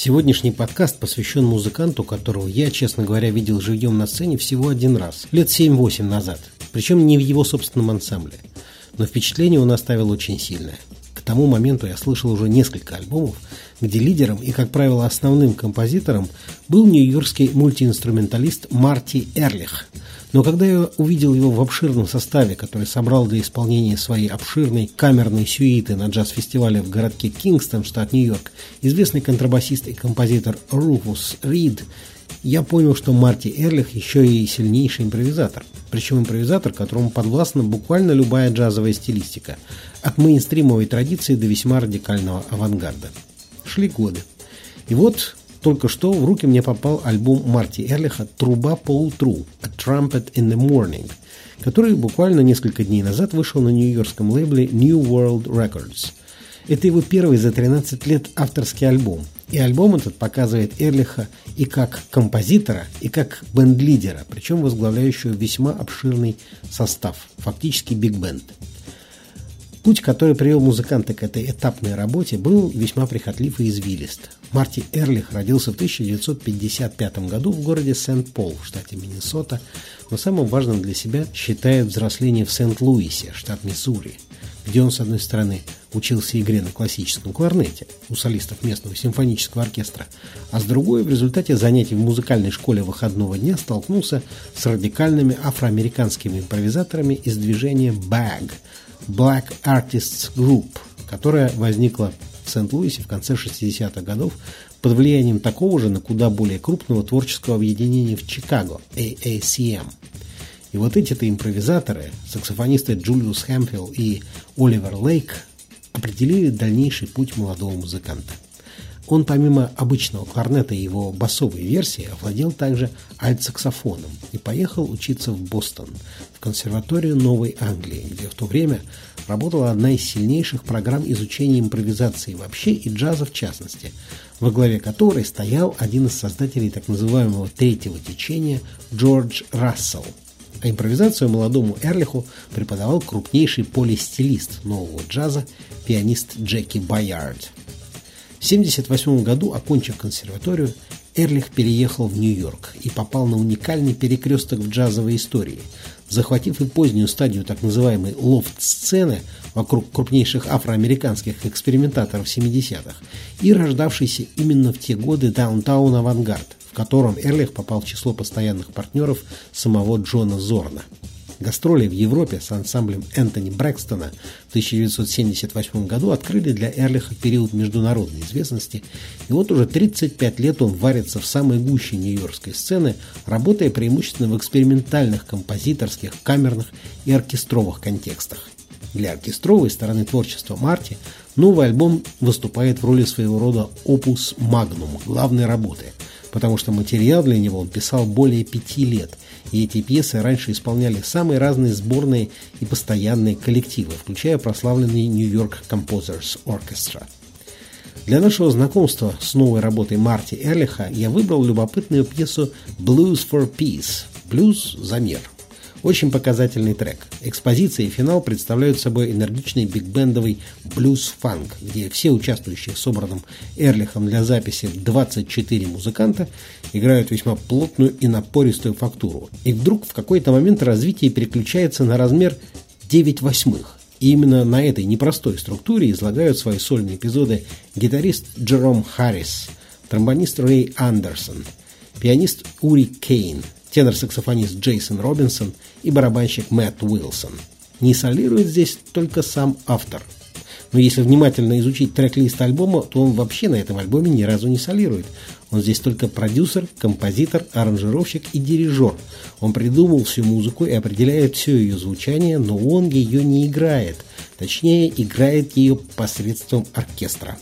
Сегодняшний подкаст посвящен музыканту, которого я, честно говоря, видел живьем на сцене всего один раз, лет 7-8 назад. Причем не в его собственном ансамбле. Но впечатление он оставил очень сильное. Тому моменту я слышал уже несколько альбомов, где лидером и, как правило, основным композитором был нью-йоркский мультиинструменталист Марти Эрлих – но когда я увидел его в обширном составе, который собрал для исполнения своей обширной камерной сюиты на джаз-фестивале в городке Кингстон, штат Нью-Йорк, известный контрабасист и композитор Руфус Рид, я понял, что Марти Эрлих еще и сильнейший импровизатор. Причем импровизатор, которому подвластна буквально любая джазовая стилистика, от мейнстримовой традиции до весьма радикального авангарда. Шли годы. И вот только что в руки мне попал альбом Марти Эрлиха «Труба по утру» «A Trumpet in the Morning», который буквально несколько дней назад вышел на нью-йоркском лейбле New World Records. Это его первый за 13 лет авторский альбом. И альбом этот показывает Эрлиха и как композитора, и как бенд-лидера, причем возглавляющего весьма обширный состав, фактически биг-бенд. Путь, который привел музыканта к этой этапной работе, был весьма прихотлив и извилист. Марти Эрлих родился в 1955 году в городе Сент-Пол в штате Миннесота, но самым важным для себя считает взросление в Сент-Луисе, штат Миссури, где он, с одной стороны, учился игре на классическом кларнете у солистов местного симфонического оркестра, а с другой, в результате занятий в музыкальной школе выходного дня столкнулся с радикальными афроамериканскими импровизаторами из движения BAG – Black Artists Group, которая возникла в Сент-Луисе в конце 60-х годов под влиянием такого же, но куда более крупного творческого объединения в Чикаго, AACM. И вот эти-то импровизаторы, саксофонисты Джулиус Хэмфилл и Оливер Лейк, определили дальнейший путь молодого музыканта. Он помимо обычного кларнета и его басовой версии овладел также альт-саксофоном и поехал учиться в Бостон, в консерваторию Новой Англии, где в то время работала одна из сильнейших программ изучения импровизации вообще и джаза в частности, во главе которой стоял один из создателей так называемого третьего течения Джордж Рассел. А импровизацию молодому Эрлиху преподавал крупнейший полистилист нового джаза, пианист Джеки Байярд. В 1978 году, окончив консерваторию, Эрлих переехал в Нью-Йорк и попал на уникальный перекресток в джазовой истории, захватив и позднюю стадию так называемой лофт-сцены вокруг крупнейших афроамериканских экспериментаторов 70-х и рождавшийся именно в те годы даунтаун «Авангард», в котором Эрлих попал в число постоянных партнеров самого Джона Зорна – Гастроли в Европе с ансамблем Энтони Брэкстона в 1978 году открыли для Эрлиха период международной известности, и вот уже 35 лет он варится в самой гуще нью-йоркской сцены, работая преимущественно в экспериментальных композиторских, камерных и оркестровых контекстах. Для оркестровой стороны творчества Марти новый альбом выступает в роли своего рода опус магнум, главной работы, потому что материал для него он писал более пяти лет – и эти пьесы раньше исполняли самые разные сборные и постоянные коллективы, включая прославленный Нью-Йорк Composers Orchestra. Для нашего знакомства с новой работой Марти Эрлиха я выбрал любопытную пьесу «Blues for Peace» – «Блюз за мир». Очень показательный трек. Экспозиция и финал представляют собой энергичный бигбендовый блюз-фанк, где все участвующие в собранном Эрлихом для записи 24 музыканта играют весьма плотную и напористую фактуру. И вдруг в какой-то момент развитие переключается на размер 9 восьмых. И именно на этой непростой структуре излагают свои сольные эпизоды гитарист Джером Харрис, тромбонист Рэй Андерсон, пианист Ури Кейн – тенор-саксофонист Джейсон Робинсон и барабанщик Мэтт Уилсон. Не солирует здесь только сам автор. Но если внимательно изучить трек-лист альбома, то он вообще на этом альбоме ни разу не солирует. Он здесь только продюсер, композитор, аранжировщик и дирижер. Он придумал всю музыку и определяет все ее звучание, но он ее не играет. Точнее, играет ее посредством оркестра.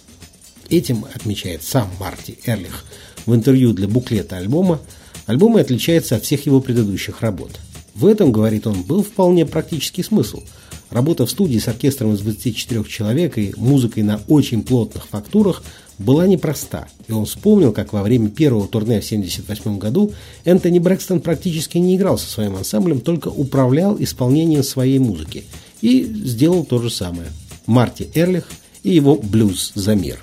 Этим отмечает сам Марти Эрлих в интервью для буклета альбома, Альбом и отличается от всех его предыдущих работ. В этом, говорит он, был вполне практический смысл. Работа в студии с оркестром из 24 человек и музыкой на очень плотных фактурах была непроста. И он вспомнил, как во время первого турне в 1978 году Энтони Брэкстон практически не играл со своим ансамблем, только управлял исполнением своей музыки. И сделал то же самое. Марти Эрлих и его «Блюз за мир».